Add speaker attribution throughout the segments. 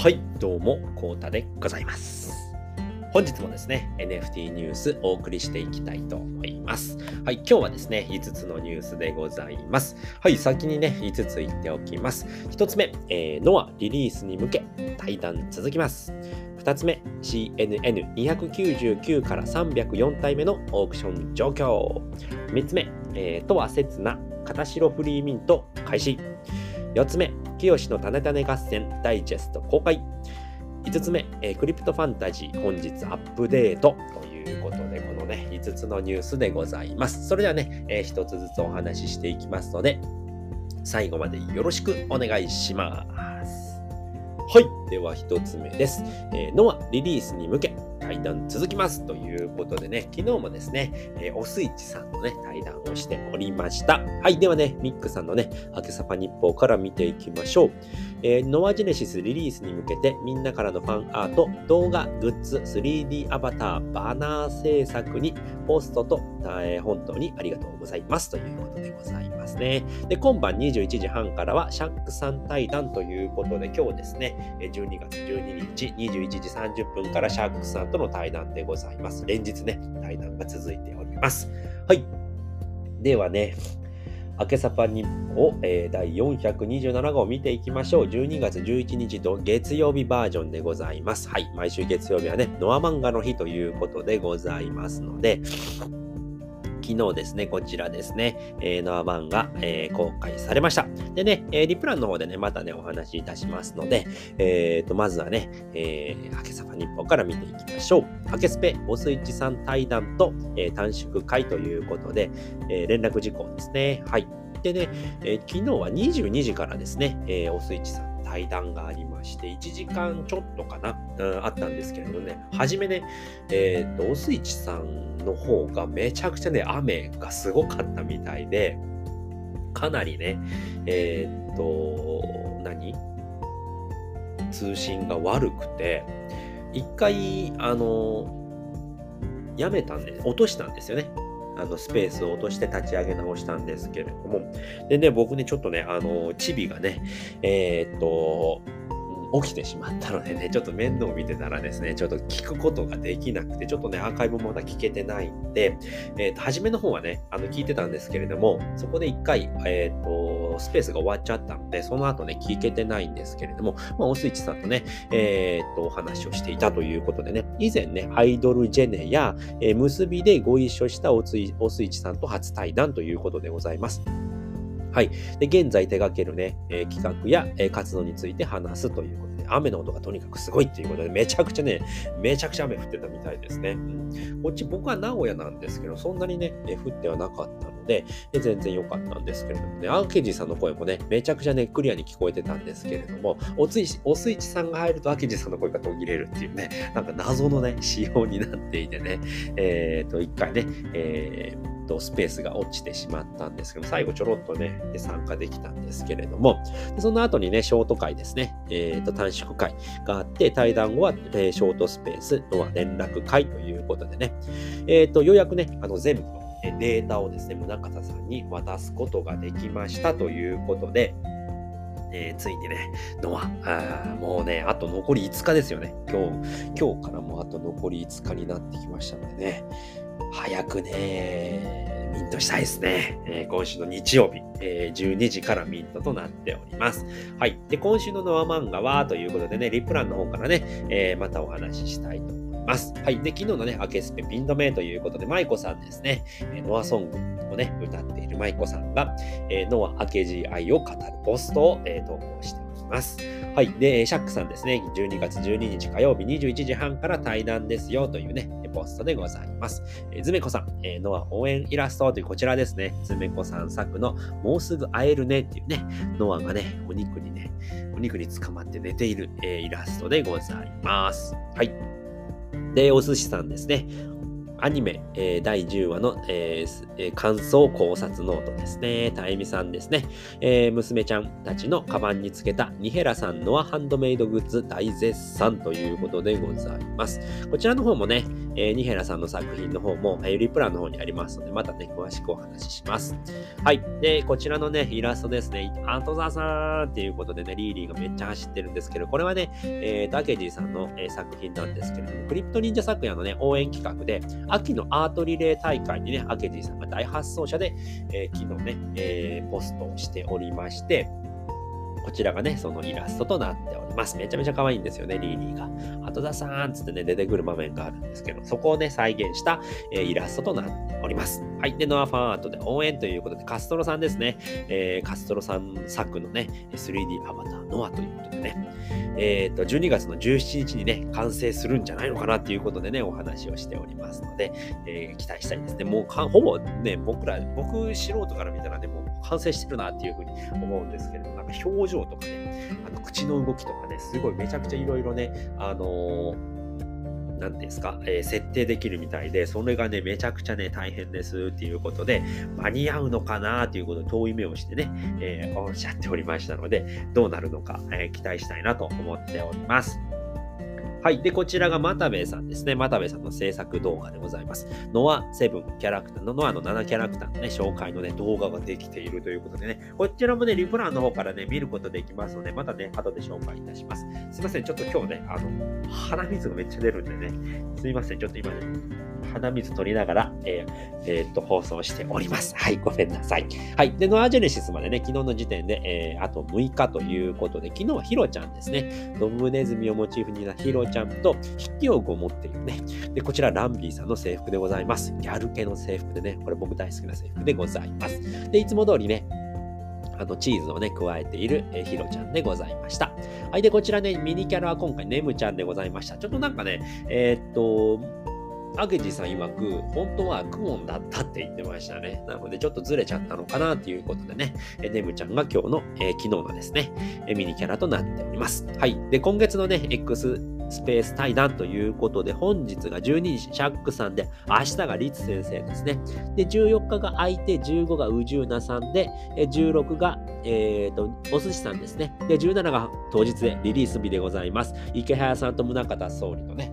Speaker 1: はい、どうも、こうたでございます。本日もですね、NFT ニュースお送りしていきたいと思います。はい、今日はですね、5つのニュースでございます。はい、先にね、5つ言っておきます。1つ目、えー、ノアリリースに向け、対談続きます。2つ目、CNN299 から304体目のオークション状況。3つ目、えー、とは刹那、片白フリーミント開始。4つ目、清の種種合戦ダイジェスト公開。5つ目、えークリプトファンタジー本日アップデートということで、このね、5つのニュースでございます。それではね、え1つずつお話ししていきますので、最後までよろしくお願いします。はい。では1つ目です。えーノアリリースに向け、対談続きますということでね、昨日もですね、えーおスイッチさんのね、対談をしておりました。はい。ではね、ミックさんのね、明けさぱ日報から見ていきましょう。えーノアジェネシスリリースに向けてみんなからのファンアート、動画、グッズ、3D アバター、バナー制作にポストと、えー本当にありがとうございますということでございますね。で、今晩21時半からはシャンクさん対談ということで今日ですね、12月12日21時30分からシャークさんとの対談でございます。連日ね、対談が続いております。はい。ではね、明けさぱ日報、えー第427号を見ていきましょう。12月11日と月曜日バージョンでございます。はい。毎週月曜日はね、ノア漫画の日ということでございますので、昨日ですね、こちらですね、えーノア漫画、えー公開されました。でね、えーリプランの方でね、またね、お話しいたしますので、えーと、まずはね、えー、明けさぱ日報から見ていきましょう。明けスペ、おスイッチさん対談と、えー短縮会ということで、えー連絡事項ですね。はい。でね、えー昨日は22時からですね、えーおスイッチさん対談がありまして、1時間ちょっとかな、あったんですけれどね、はじめね、えっ、と、おスイッチさんの方がめちゃくちゃね、雨がすごかったみたいで、かなりね、えっ、と、何？通信が悪くて、一回、あの、やめたんで、落としたんですよね。あのスペースを落として立ち上げ直したんですけれども。でね、僕ね、ちょっとね、あの、チビがね、えーっと、起きてしまったのでね、ちょっと面倒を見てたらですね、ちょっと聞くことができなくて、ちょっとね、アーカイブもまだ聞けてないんで、えーと、初めの方はね、あの、聞いてたんですけれども、そこで一回、えーとスペースが終わっちゃったので、その後ね、聞けてないんですけれども、まあ、おスイッチさんとね、えーっと、お話をしていたということでね、以前ね、アイドルジェネや、えー結びでご一緒したおついおスイッチさんと初対談ということでございます。はい。で、現在手掛けるね、えー企画や、えー活動について話すということで、雨の音がとにかくすごいっていうことで、めちゃくちゃね、めちゃくちゃ雨降ってたみたいですね。こっち僕は名古屋なんですけど、そんなにね、え降ってはなかったので、で全然良かったんですけれどもね、アーケーさんの声もね、めちゃくちゃね、クリアに聞こえてたんですけれども、おついおスイチさんが入るとアーケーさんの声が途切れるっていうね、なんか謎のね、仕様になっていてね、えっ、と、一回ね、えーとスペースが落ちてしまったんですけど、最後ちょろっとね、参加できたんですけれども、その後にね、ショート会ですね、えっ、と、短縮会があって、対談後は、えショートスペースの連絡会ということでね、えっ、と、ようやくね、あの、全部データをですね、宗像さんに渡すことができましたということで、えーついにね、ノア、もうね、あと残り5日ですよね。今日、今日からもうあと残り5日になってきましたのでね、早くね、ミントしたいですね。えー今週の日曜日、えー12時からミントとなっております。はい。で、今週のノア漫画は、ということでね、リップランの方からね、えまたお話ししたいと思います。はい。で、昨日のね、アケスペピン止めということで、舞子さんですね、えーノアソングをね、歌っている舞子さんが、えーノア明治愛を語るポストを、えー投稿しております。はい。で、シャックさんですね、12月12日火曜日21時半から対談ですよというね、ポストでございます。えーズメコさん、えー NOA 応援イラストというこちらですね。ズメコさん作のもうすぐ会えるねっていうね、 NOA がね、お肉にね、お肉に捕まって寝ている、えーイラストでございます。はい。で、お寿司さんですね。アニメ、えー第10話の、えー感想考察ノートですね。たえみさんですね、えー娘ちゃんたちのカバンにつけたニヘラさんのはハンドメイドグッズ大絶賛ということでございます。こちらの方もね、えー、ニヘラさんの作品の方も、えー、リプランの方にありますので、またね、詳しくお話しします。はい。で、こちらのね、イラストですね、アントザーさんっていうことでね、リーリーがめっちゃ走ってるんですけど、これはね、えー、タケジーさんの、えー、作品なんですけれども、クリプト忍者作夜のね、応援企画で、秋のアートリレー大会にね、アケジーさんが大発想者で、えー、昨日ね、えー、ポストをしておりまして、こちらがね、そのイラストとなっております。めちゃめちゃ可愛いんですよね、リーリーが。後田さんつってね、出てくる場面があるんですけど、そこをね、再現した、え、イラストとなっております。はい。で、ノアファンアートで応援ということで、カストロさんですね。えー、カストロさん作のね、3D アバターノアということでね、えっ、ー、と、12月の17日にね、完成するんじゃないのかなっていうことでね、お話をしておりますので、えー、期待したいですね。もうほぼね、僕ら、僕素人から見たらね、もう完成してるなっていうふうに思うんですけれど、なんか表情とかね、あの口の動きとかね、すごいめちゃくちゃいろいろね、あのー何ですか、えー、設定できるみたいで、それがね、めちゃくちゃね、大変ですっていうことで、間に合うのかなということで、遠い目をしてね、えー、おっしゃっておりましたので、どうなるのか、えー、期待したいなと思っております。はい。で、こちらがマタベさんですね。マタベさんの制作動画でございます。ノア7キャラクターの、ノアの7キャラクターのね、紹介のね、動画ができているということでね、こちらもね、リプランの方からね、見ることできますので、またね、後で紹介いたします。すいません。ちょっと今日ね、あの、鼻水がめっちゃ出るんでね、すいません。ちょっと今ね、鼻水取りながら、えー、えー、っと、放送しております。はい、ごめんなさい。はい。で、ノアジェネシスまでね、昨日の時点で、えー、あと6日ということで、昨日はヒロちゃんですね。ドブネズミをモチーフにしたヒロちゃんと筆記用具を持っているね。で、こちらランビーさんの制服でございます。ギャル系の制服でね、これ僕大好きな制服でございます。で、いつも通りね、あの、チーズをね、加えている、えヒロちゃんでございました。はい。で、こちらね、ミニキャラは今回、ネムちゃんでございました。ちょっとなんかね、えー、っと、アゲジさん曰く、本当はクモンだったって言ってましたね。なので、ちょっとずれちゃったのかなっていうことでね、ネムちゃんが今日の、えー、昨日のですね、ミニキャラとなっております。はい。で、今月のね、X スペース対談ということで、本日が12日、シャックさんで、明日がリツ先生ですね。で、14日が相手、15が宇宙なさんで、16が、え、ー、と、お寿司さんですね。で、17が当日でリリース日でございます。池早さんと宗像総理のね、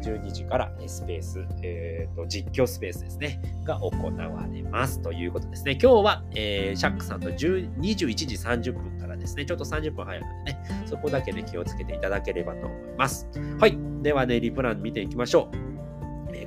Speaker 1: 12時からスペース、えーと、実況スペースですね、が行われますということですね。今日は、えー、シャックさんと21時30分ですね、ちょっと30分早いのでね、そこだけで気をつけていただければと思います。はい。ではね、リプラン見ていきましょう。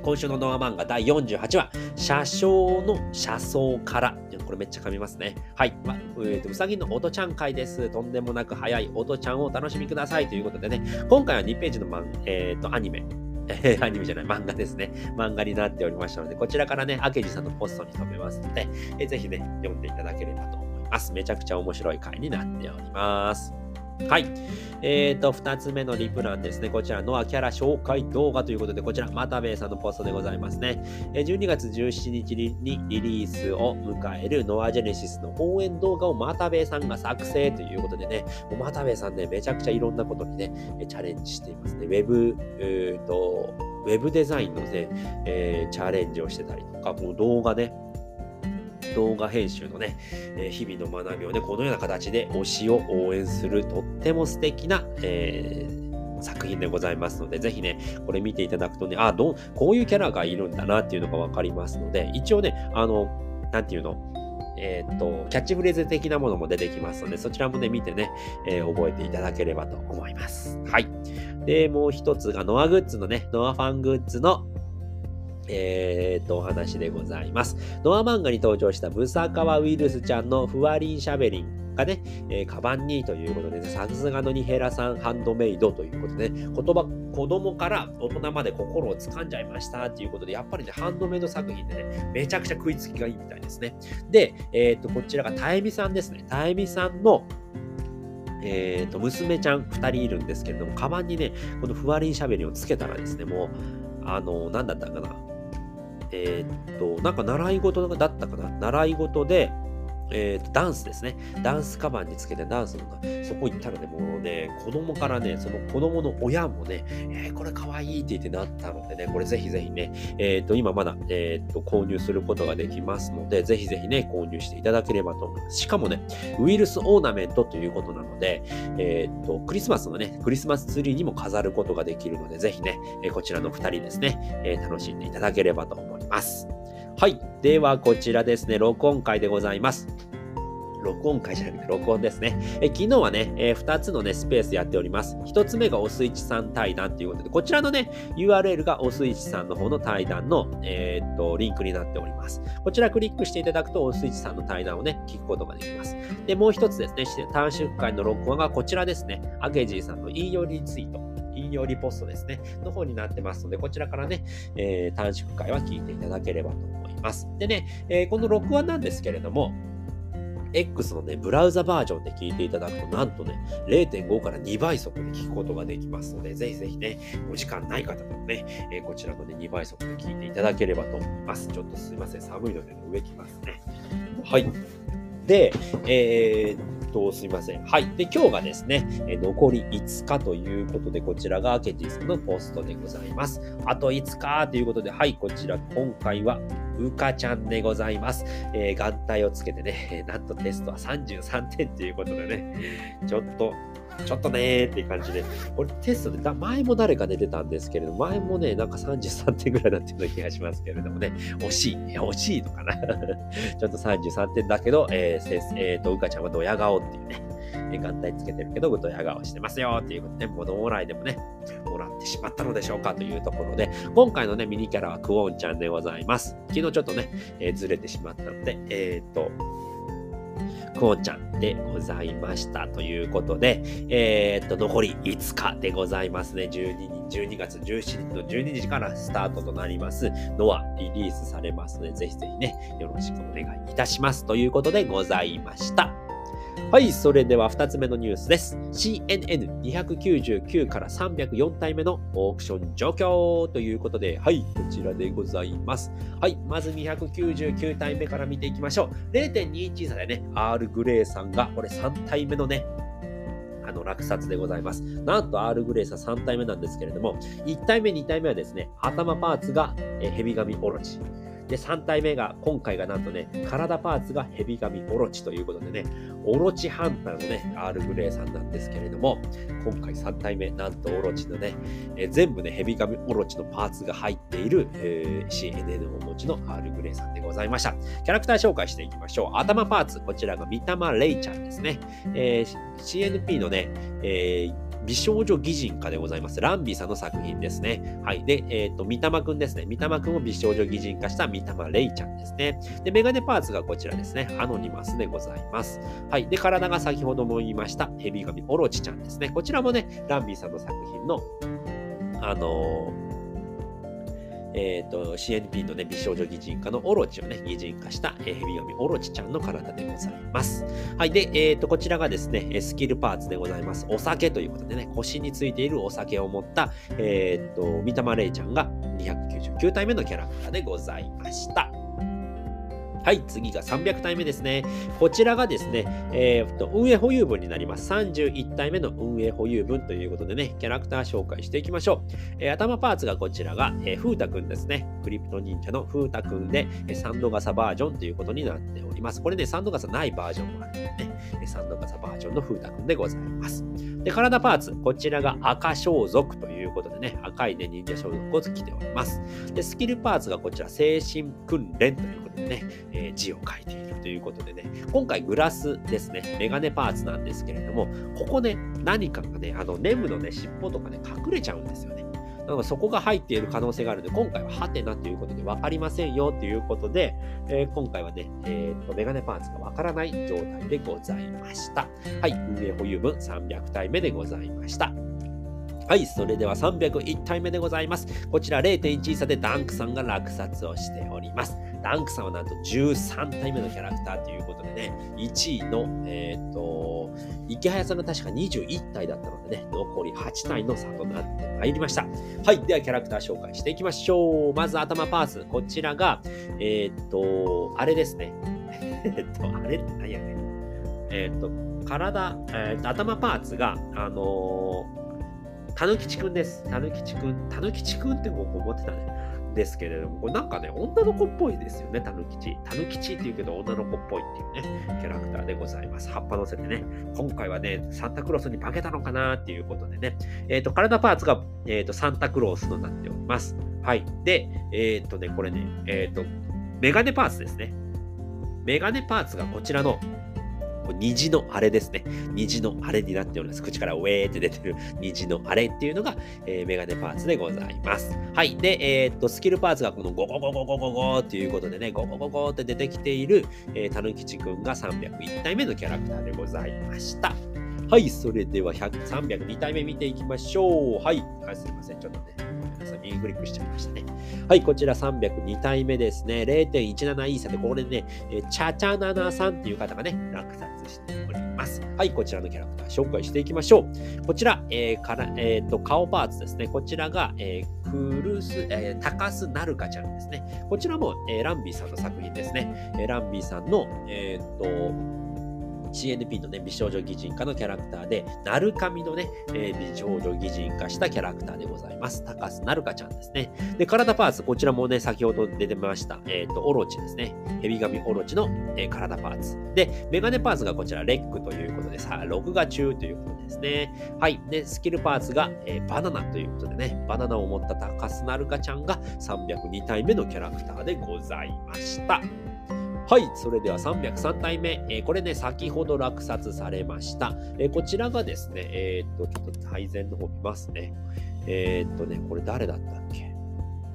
Speaker 1: 今週のノア漫画第48話、車掌の車窓から。これめっちゃ噛みますね。はい。まえーと、うさぎの音ちゃん会です。とんでもなく早い音ちゃんをお楽しみくださいということでね、今回は2ページのマン、えーと、アニメ、えー、アニメじゃない、漫画ですね。漫画になっておりましたので、こちらからね、明治さんのポストに留めますので、えー、ぜひね、読んでいただければと思います。めちゃくちゃ面白い回になっております。はい。えっ、ー、と、二つ目のリプランですね。こちら、ノアキャラ紹介動画ということで、こちら、マタベイさんのポストでございますね。12月17日にリリースを迎えるノアジェネシスの応援動画をマタベイさんが作成ということでね、もうマタベイさんね、めちゃくちゃいろんなことにね、チャレンジしていますね。ウェブ、えー、と、ウェブデザインのね、えー、チャレンジをしてたりとか、この動画ね、動画編集のね、え日々の学びをね、このような形で推しを応援するとっても素敵な、えー、作品でございますので、ぜひね、これ見ていただくとね、あ、どう、こういうキャラがいるんだなっていうのがわかりますので、一応ね、あの、なんていうの、えー、っと、キャッチフレーズ的なものも出てきますので、そちらもね、見てね、えー、覚えていただければと思います。はい。で、もう一つが、ノアグッズのね、ノアファングッズのえー、と、お話でございます。ノア漫画に登場したブサカワウイルスちゃんのフワリンシャベリンがね、えー、カバンにということで、さすがのニヘラさんハンドメイドということで、言葉、子供から大人まで心を掴んじゃいましたっていうことで、やっぱりね、ハンドメイド作品でね、めちゃくちゃ食いつきがいいみたいですね。で、えっ、と、こちらがタエミさんですね。タエミさんのえーと、娘ちゃん2人いるんですけれども、カバンにね、このふわりんしゃべりをつけたらですね、もう、あの、なんだったかな、えー、っと、なんか習い事だったかな？習い事で、えーと、ダンスですね。ダンスカバンにつけてダンスのそこ行ったらね、もうね、子供からね、その子供の親もね、えー、これかわいいって言ってなったのでね、これぜひぜひね、えっ、ー、と、今まだ、えっ、ー、と、購入することができますので、ぜひぜひね、購入していただければと思います。しかもね、ウイルスオーナメントということなので、えっ、と、クリスマスのね、クリスマスツリーにも飾ることができるので、ぜひね、えこちらの2人ですね、え楽しんでいただければと思います。はい。では、こちらですね、録音会でございます。録音会じゃなくて録音ですね。え昨日はね、えー、2つのね、スペースやっております。1つ目がおすいちさん対談ということで、こちらのね、URL がおすいちさんの方の対談の、えー、っと、リンクになっております。こちらクリックしていただくと、おすいちさんの対談をね、聞くことができます。で、もう一つですね、短縮会の録音がこちらですね、アゲジーさんの引用リツイート。引用リポストですね、の方になってますので、こちらからね、えー、短縮会は聞いていただければと思います。でね、えー、この録音なんですけれども、X のね、ブラウザバージョンで聞いていただくと、なんとね、0.5から2倍速で聞くことができますので、ぜひぜひね、お時間ない方もね、えー、こちらのね、2倍速で聞いていただければと思います。ちょっとすいません、寒いので、ね、上来ますね。はい。で、えー、と、すいません。はい。で、今日がですね、え残り5日ということで、こちらがケティさんのポストでございます。あと5日ということで、はい、こちら、今回は、うかちゃんでございます。えー、眼帯をつけてね、なんとテストは33点ということでね、ちょっと、ちょっとねーっていう感じで、これテストでだ、前も誰かで出たんですけれど、前もね、なんか33点ぐらいだったような気がしますけれどもね、惜しい。惜しいのかな ちょっと33点だけど、えー、えー、と、うかちゃんはドヤ顔っていうね、眼帯つけてるけど、ドヤ顔してますよっていうことで、物もらいでもね、もらってしまったのでしょうかというところで、今回のね、ミニキャラはクオンちゃんでございます。昨日ちょっとね、えー、ずれてしまったので、えっ、ー、と、こうちゃんでございましたということで、えー、っと、残り5日でございますね。12, 12月17日の12時からスタートとなりますのアリリースされますので、ぜひぜひね、よろしくお願いいたしますということでございました。はい、それでは2つ目のニュースです。CNN299 から304体目のオークション状況ということで、はい、こちらでございます。はい、まず299体目から見ていきましょう。0.21差でね、アールグレイさんが、これ3体目のね、あの落札でございます。なんとアールグレイさん3体目なんですけれども、1体目、2体目はですね、頭パーツがヘビ髪オロチ。で、3体目が、今回がなんとね、体パーツがヘビ髪オロチということでね、オロチハンターのね、アールグレイさんなんですけれども、今回3体目、なんとオロチのね、え、全部ね、ヘビ髪オロチのパーツが入っている、えー、CNN をお持ちのアールグレイさんでございました。キャラクター紹介していきましょう。頭パーツ、こちらが三玉レイちゃんですね。えー、CNP のね、えー美少女擬人化でございます。ランビーさんの作品ですね。はい。で、えっ、ー、と、三玉くんですね。三玉くんを美少女擬人化した三玉レイちゃんですね。で、メガネパーツがこちらですね。アノニマスでございます。はい。で、体が先ほども言いました、ヘビガミオロチちゃんですね。こちらもね、ランビーさんの作品の、あのーえっ、ー、と、CNP のね、美少女擬人化のオロチをね、擬人化した、えー、ヘビ読みオロチちゃんの体でございます。はい。で、えっ、ー、と、こちらがですね、スキルパーツでございます。お酒ということでね、腰についているお酒を持った、えっ、と、三玉レイちゃんが299体目のキャラクターでございました。はい、次が300体目ですね。こちらがですね、えー、と運営保有分になります。31体目の運営保有分ということでね、キャラクター紹介していきましょう。えー、頭パーツがこちらが、えー、風太くんですね。クリプト忍者の風太くんで、サンドガサバージョンということになっております。きますこれね、サンド傘ないバージョンもあるのでね、サンド傘バージョンの風太くんでございます。で、体パーツ、こちらが赤装束ということでね、赤いね、忍者装束を着ております。で、スキルパーツがこちら、精神訓練ということでね、えー、字を書いているということでね、今回グラスですね、メガネパーツなんですけれども、ここね、何かがね、あの、ネムのね、尻尾とかね、隠れちゃうんですよね。なのでそこが入っている可能性があるので、今回はハテナということで分かりませんよということで、えー、今回はね、えー、と、メガネパーツが分からない状態でございました。はい、運営保有分300体目でございました。はい、それでは301体目でございます。こちら0.1差でダンクさんが落札をしております。ダンクさんはなんと13体目のキャラクターということでね、1位の、えっ、ー、と、池早さんが確か21体だったのでね、残り8体の差となってまいりました。はい、ではキャラクター紹介していきましょう。まず頭パーツ、こちらが、えっ、と、あれですね。えっと、あれって何やねん。えっと、体、えー、頭パーツが、あの、たぬきちくんです。たぬきちくん。たぬきちくんって僕思ってたね。ですけれども、これなんかね、女の子っぽいですよね、たぬきち。たぬきちって言うけど、女の子っぽいっていうね、キャラクターでございます。葉っぱ乗せてね、今回はね、サンタクロースに化けたのかなっていうことでね、えっ、ー、と、体パーツが、えっ、ー、と、サンタクロースとなっております。はい。で、えっ、ー、とね、これね、えっ、と、メガネパーツですね。メガネパーツがこちらの虹のあれですね。虹のあれになっております。口からウェーって出てる虹のあれっていうのが、えー、メガネパーツでございます。はい。で、えー、っと、スキルパーツがこのゴゴゴゴゴゴゴっていうことでね、ゴゴゴゴって出てきている、えー、たぬきちくんが301体目のキャラクターでございました。はい。それでは302体目見ていきましょう。はい。あすいません。ちょっとね。さん、右クリックしちゃいましたね。はい、こちら302体目ですね。0.17イーサで、これね、えチャチャナナさんっていう方がね、落札しております。はい、こちらのキャラクター紹介していきましょう。こちら、えー、から、えっ、ー、と、顔パーツですね。こちらが、えー、クルス、えー、タカスナルカちゃんですね。こちらも、えー、ランビーさんの作品ですね。えー、ランビーさんの、えっ、と、CNP のね、美少女擬人化のキャラクターで、なるかみのね、えー、美少女擬人化したキャラクターでございます。高須なるかちゃんですね。で、体パーツ、こちらもね、先ほど出てました、えっ、ー、と、オロチですね。ヘビ髪オロチの、えー、体パーツ。で、メガネパーツがこちら、レックということで、さあ、録画中ということですね。はい。で、スキルパーツが、えー、バナナということでね、バナナを持った高須なるかちゃんが302体目のキャラクターでございました。はい、それでは303体目、えー、これね、先ほど落札されました。えー、こちらがですね、えー、っと、ちょっと配膳の方見ますね。え、っとね、これ誰だったっけ？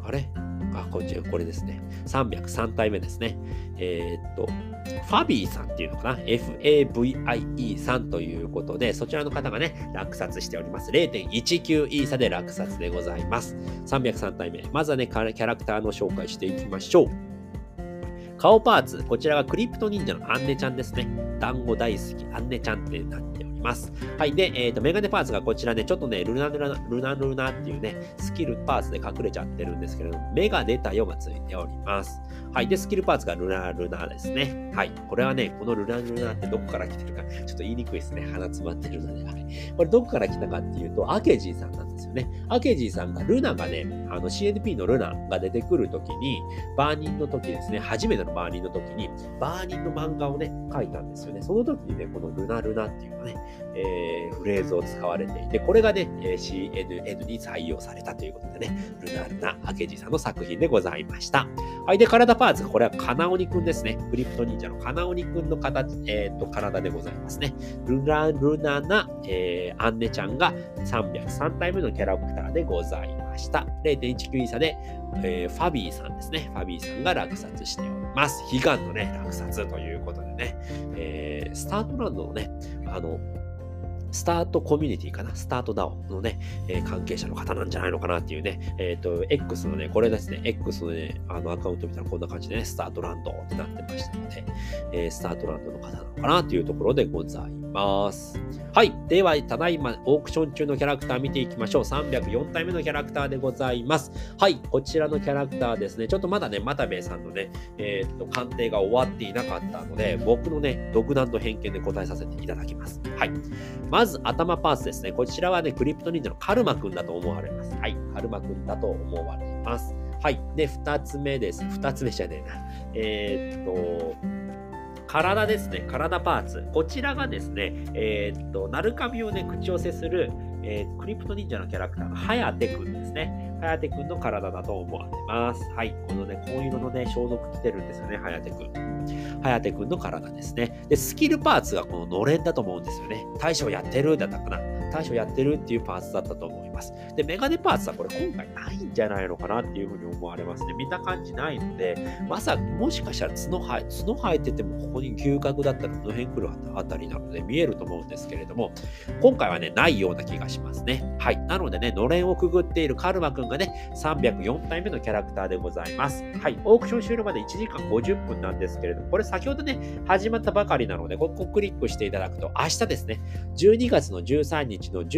Speaker 1: あれ？あ、こっち、これですね。303体目ですね。えー、っと、ファビーさんっていうのかな ?FAVIE さんということで、そちらの方がね、落札しております。0.19イーサで落札でございます。303体目。まずはね、キャラクターの紹介していきましょう。顔パーツ、こちらがクリプト忍者のアンネちゃんですね。団子大好き、アンネちゃんってなっております。はい。で、えっ、ー、と、メガネパーツがこちらね、ちょっとね、ルナルナ、ルナルナっていうね、スキルパーツで隠れちゃってるんですけれども、目が出たよがついております。はい。で、スキルパーツがルナルナですね。はい。これはね、このルナルナってどこから来てるか、ちょっと言いにくいですね。鼻詰まってるので。はい。これどこから来たかっていうと、アケジーさんなんですよね。アケジーさんが、ルナがね、あの CNP のルナが出てくるときに、バーニンの時ですね、初めてのバーニンの時に、バーニンの漫画をね、書いたんですよね。その時にね、このルナルナっていうのね、えー、フレーズを使われていて、これがね、CNN に採用されたということでね、ルナルナ、明治さんの作品でございました。はい。で、体パーツ、これはカナオニくんですね。クリプト忍者のカナオニくんの形、えっ、と、体でございますね。ルナルナな、えー、アンネちゃんが303体目のキャラクターでございました。0.19イーサで、えー、ファビーさんですね。ファビーさんが落札しております。悲願のね、落札ということでね、えー、スタートランドのね、あの、スタートコミュニティかな？スタートダオのね、えー、関係者の方なんじゃないのかなっていうね、えっ、ー、と、X のね、これですね、X のね、あのアカウント見たらこんな感じでね、スタートランドってなってましたので、えー、スタートランドの方なのかなっていうところでございます。ますはい。では、ただいまオークション中のキャラクター見ていきましょう。304体目のキャラクターでございます。はい。こちらのキャラクターですね。ちょっとまだね、又兵衛さんのね、えっと、鑑定が終わっていなかったので、僕のね、独断と偏見で答えさせていただきます。はい。まず頭パーツですね。こちらはね、クリプト忍者のカルマくんだと思われます。はい。カルマくんだと思われます。はい。で、二つ目です。二つ目じゃねえな。えー、っと、体ですね。体パーツ。こちらがですね、えー、っと、ナルカミをね、口寄せする、えー、クリプト忍者のキャラクターが、ハヤテくんですね。ハヤテくんの体だと思われます。はい。このね、紺色のね、消毒着てるんですよね、ハヤテくん。ハヤテくんの体ですね。で、スキルパーツがこののれんだと思うんですよね。大将やってるだったかな。大将やってるっていうパーツだったと思います。で、メガネパーツはこれ今回ないんじゃないのかなっていうふうに思われますね。見た感じないので、まさもしかしたら角生え、角生えててもここに牛角だったらこの辺来るあたりなので見えると思うんですけれども、今回はね、ないような気がしますね。はい。なのでね、のれんをくぐっているカルマくんがね、304体目のキャラクターでございます。はい。オークション終了まで1時間50分なんですけれども、これ先ほどね、始まったばかりなので、ここクリックしていただくと、明日ですね、12月の13日の17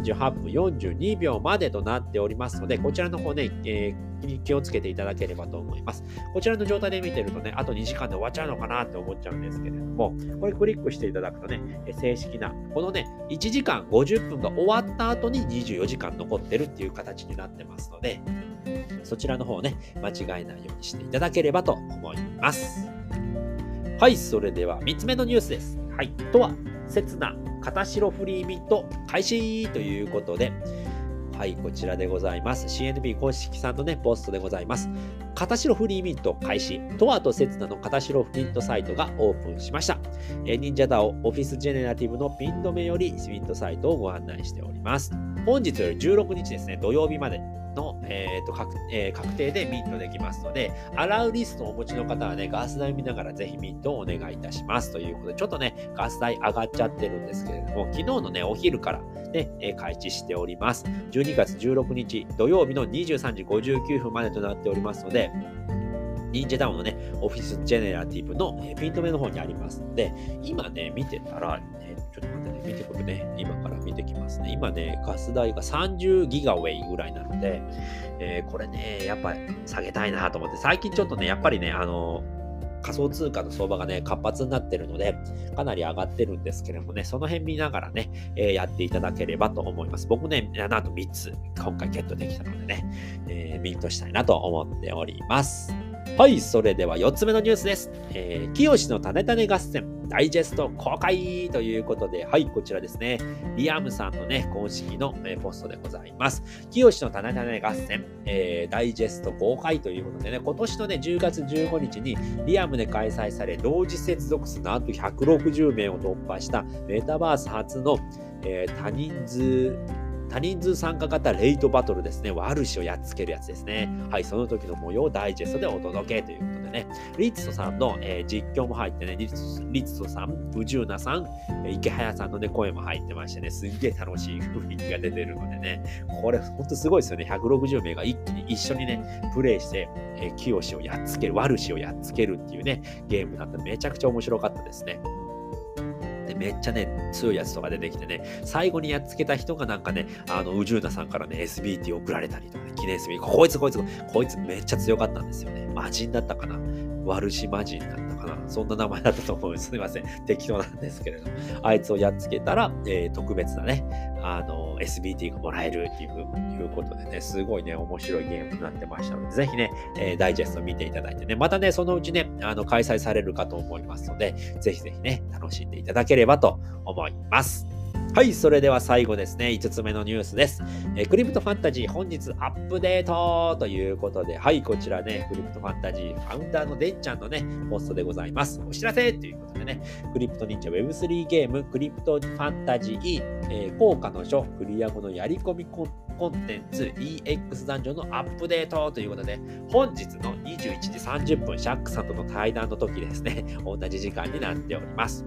Speaker 1: 時38分42秒までとなっておりますので、こちらの方ね、えー、気をつけていただければと思います。こちらの状態で見てるとね、あと2時間で終わっちゃうのかなって思っちゃうんですけれども、これクリックしていただくとね、正式な、このね、1時間50分が終わった後に24時間残ってるっていう形になってますので、そちらの方ね、間違えないようにしていただければと思います。はい、それでは3つ目のニュースです。はい、とは、刹那片白フリーミント開始ということで、はい、こちらでございます。CNB 公式さんのね、ポストでございます。片白フリーミント開始。トアとセツナの片白ミントサイトがオープンしました。え忍者ダオオフィスジェネラティブのピン止めよりスミントサイトをご案内しております。本日より16日ですね、土曜日までの、えーと確えー、確定でミントできますので、洗うリストをお持ちの方はね、ガス代見ながらぜひミントをお願いいたしますということで、ちょっとね、ガス代上がっちゃってるんですけれども、昨日のね、お昼からね、えー、開始しております。12月16日土曜日の23時59分までとなっておりますので、忍者ダウンのね、オフィスジェネラティブの、えー、ピン止めの方にありますので、今ね、見てたら、えー、ちょっと待ってね、見てくるね、今から見てきますね。今ね、ガス代が30ギガウェイぐらいなので、えー、これね、やっぱり下げたいなと思って、最近ちょっとね、やっぱりね、あの仮想通貨の相場がね、活発になってるので、かなり上がってるんですけれどもね、その辺見ながらね、えー、やっていただければと思います。僕ね、なんと3つ今回ゲットできたのでね、えー、ミントしたいなと思っております。はい、それでは4つ目のニュースです。えー、清の種種合戦、ダイジェスト公開ということで、はい、こちらですね。リアムさんのね、公式の、え、ポストでございます。清の種種合戦、えー、ダイジェスト公開ということでね、今年のね、10月15日にリアムで開催され、同時接続数なんと160名を突破したメタバース初の、えー、多人数多人数参加型レイトバトルですね。ワルシをやっつけるやつですね。はい、その時の模様をダイジェストでお届けということでね。リッツトさんの、えー、実況も入ってね、リッツトさん、宇宙なさん、池早さんのね、声も入ってましてね、すんげえ楽しい雰囲気が出てるのでね、これほんとすごいですよね。160名が一気に一緒にね、プレイして、えー、清をやっつける、ワルシをやっつけるっていうね、ゲームだっためちゃくちゃ面白かったですね。めっちゃね、強いやつとか出てきてね、最後にやっつけた人がなんかね、あの、宇宙なさんからね、SBT 送られたりとかね、記念すべき、こいつこいつ、こいつめっちゃ強かったんですよね。魔人だったかな。ワルシ魔人だったかな。そんな名前だったと思うんです。すみません。適当なんですけれども。あいつをやっつけたら、えー、特別なね、あの、SBT がもらえるっていういうことでね、すごいね、面白いゲームになってましたので、ぜひね、えー、ダイジェスト見ていただいてね、またね、そのうちね、あの、開催されるかと思いますので、ぜひぜひね、楽しんでいただければと思います。はい、それでは最後ですね、5つ目のニュースです。えー、クリプトファンタジー本日アップデートということで、はい、こちらね、クリプトファンタジーファウンダーのデンちゃんのね、ポストでございます。お知らせということでね、クリプト忍者 Web3 ゲーム、クリプトファンタジー、えー、効果の書、クリア後のやり込みコンコンテンツ EX ダンジョンのアップデートということで、本日の21時30分、シャックさんとの対談の時ですね、同じ時間になっております。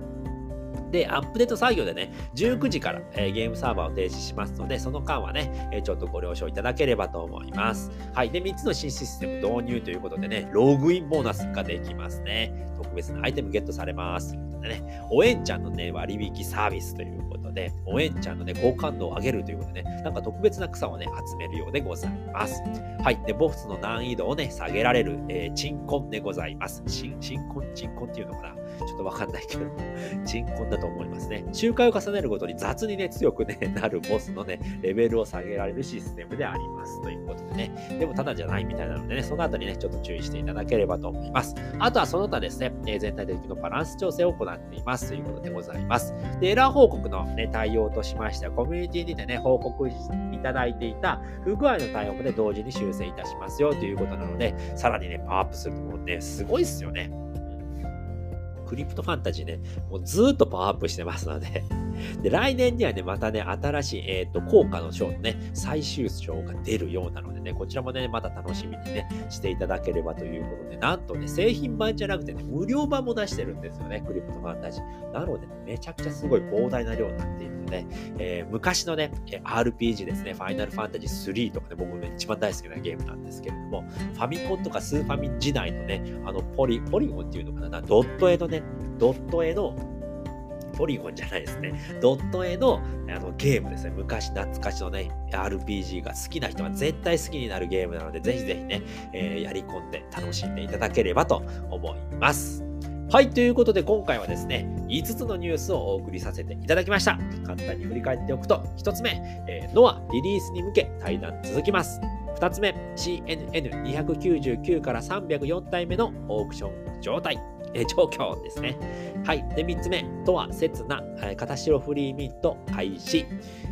Speaker 1: で、アップデート作業でね、19時から、えー、ゲームサーバーを停止しますので、その間はね、えー、ちょっとご了承いただければと思います。はい。で、3つの新システム導入ということでね、ログインボーナスができますね。特別なアイテムゲットされます。ということでね、おえんちゃんのね、割引サービスということで、おえんちゃんのね、好感度を上げるということでね、なんか特別な草をね、集めるようでございます。はい。で、ボスの難易度をね、下げられる、えー、鎮魂でございます。鎮魂、鎮魂っていうのかな？ちょっとわかんないけど、鎮魂だと思いますね。周回を重ねるごとに雑にね、強くね、なるボスのね、レベルを下げられるシステムであります。ということでね。でもただじゃないみたいなのでね、そのあたりね、ちょっと注意していただければと思います。あとはその他ですね、えー、全体的のバランス調整を行なっていますということでございます。で、エラー報告のね、対応としましては、コミュニティにてね、報告いただいていた不具合の対応もね、同時に修正いたしますよということなので、さらにね、パワーアップするともうね、すごいっすよね。クリプトファンタジーね、もうずっとパワーアップしてますので で、来年にはね、またね、新しい、えっ、ー、と、効果の賞のね、最終賞が出るようなのでね、こちらもね、また楽しみにね、していただければということで、なんとね、製品版じゃなくてね、無料版も出してるんですよね、クリプトファンタジー。なので、ね、めちゃくちゃすごい膨大な量になっているので、えー、昔のね、RPG ですね、ファイナルファンタジー3とかね、僕ね、一番大好きなゲームなんですけれども、ファミコンとかスーファミ時代のね、あの、ポリ、ポリゴンっていうのかな、ドット絵のね、ドット絵のポリゴンじゃないですね。ドット絵のあのゲームですね。昔懐かしのね、RPG が好きな人は絶対好きになるゲームなので、ぜひぜひね、えー、やり込んで楽しんでいただければと思います。はい、ということで今回はですね、5つのニュースをお送りさせていただきました。簡単に振り返っておくと、1つ目、えー、ノアリリースに向け対談続きます。2つ目、CNN299 から304体目のオークション状態。え状況ですね。はい。で、3つ目、とは刹那、え片白フリーミント開始。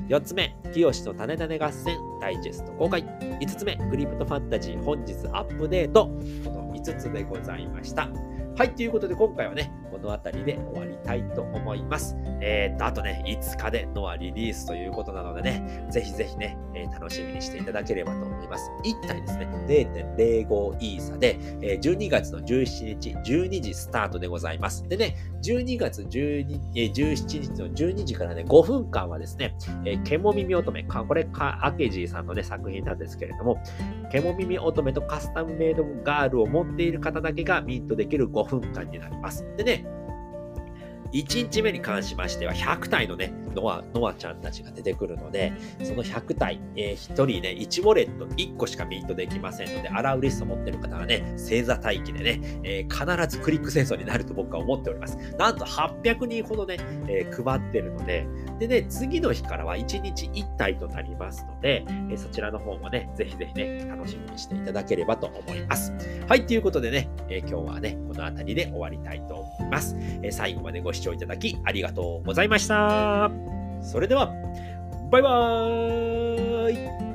Speaker 1: 4つ目、清の種種合戦ダイジェスト公開。5つ目、クリプトファンタジー本日アップデート。この5つでございました。はい、ということで今回はね、この辺りで終わりたいと思います。えー、っと、あとね、5日でノアリリースということなのでね、ぜひぜひね、えー、楽しみにしていただければと思います。1体ですね、0.05イーサで、えー、12月の17日、12時スタートでございます。でね、12月12、えー、17日の12時からね、5分間はですね、えー、ケモ耳乙女、これか、アケジーさんのね、作品なんですけれども、ケモ耳乙女とカスタムメイドガールを持っている方だけがミントできる5分間になります。でね、1日目に関しましては100体のね、ノア、ノアちゃんたちが出てくるので、その100体、えー、1人ね、1ウォレット1個しかミートできませんので、アラウリスト持ってる方はね、星座待機でね、えー、必ずクリック戦争になると僕は思っております。なんと800人ほどね、えー、配ってるので、でね、次の日からは1日1体となりますので、えー、そちらの方もね、ぜひぜひね、楽しみにしていただければと思います。はい、ということでね、えー、今日はね、この辺りで終わりたいと思います。えー、最後までご視聴いただきありがとうございました。それでは、バイバーイ。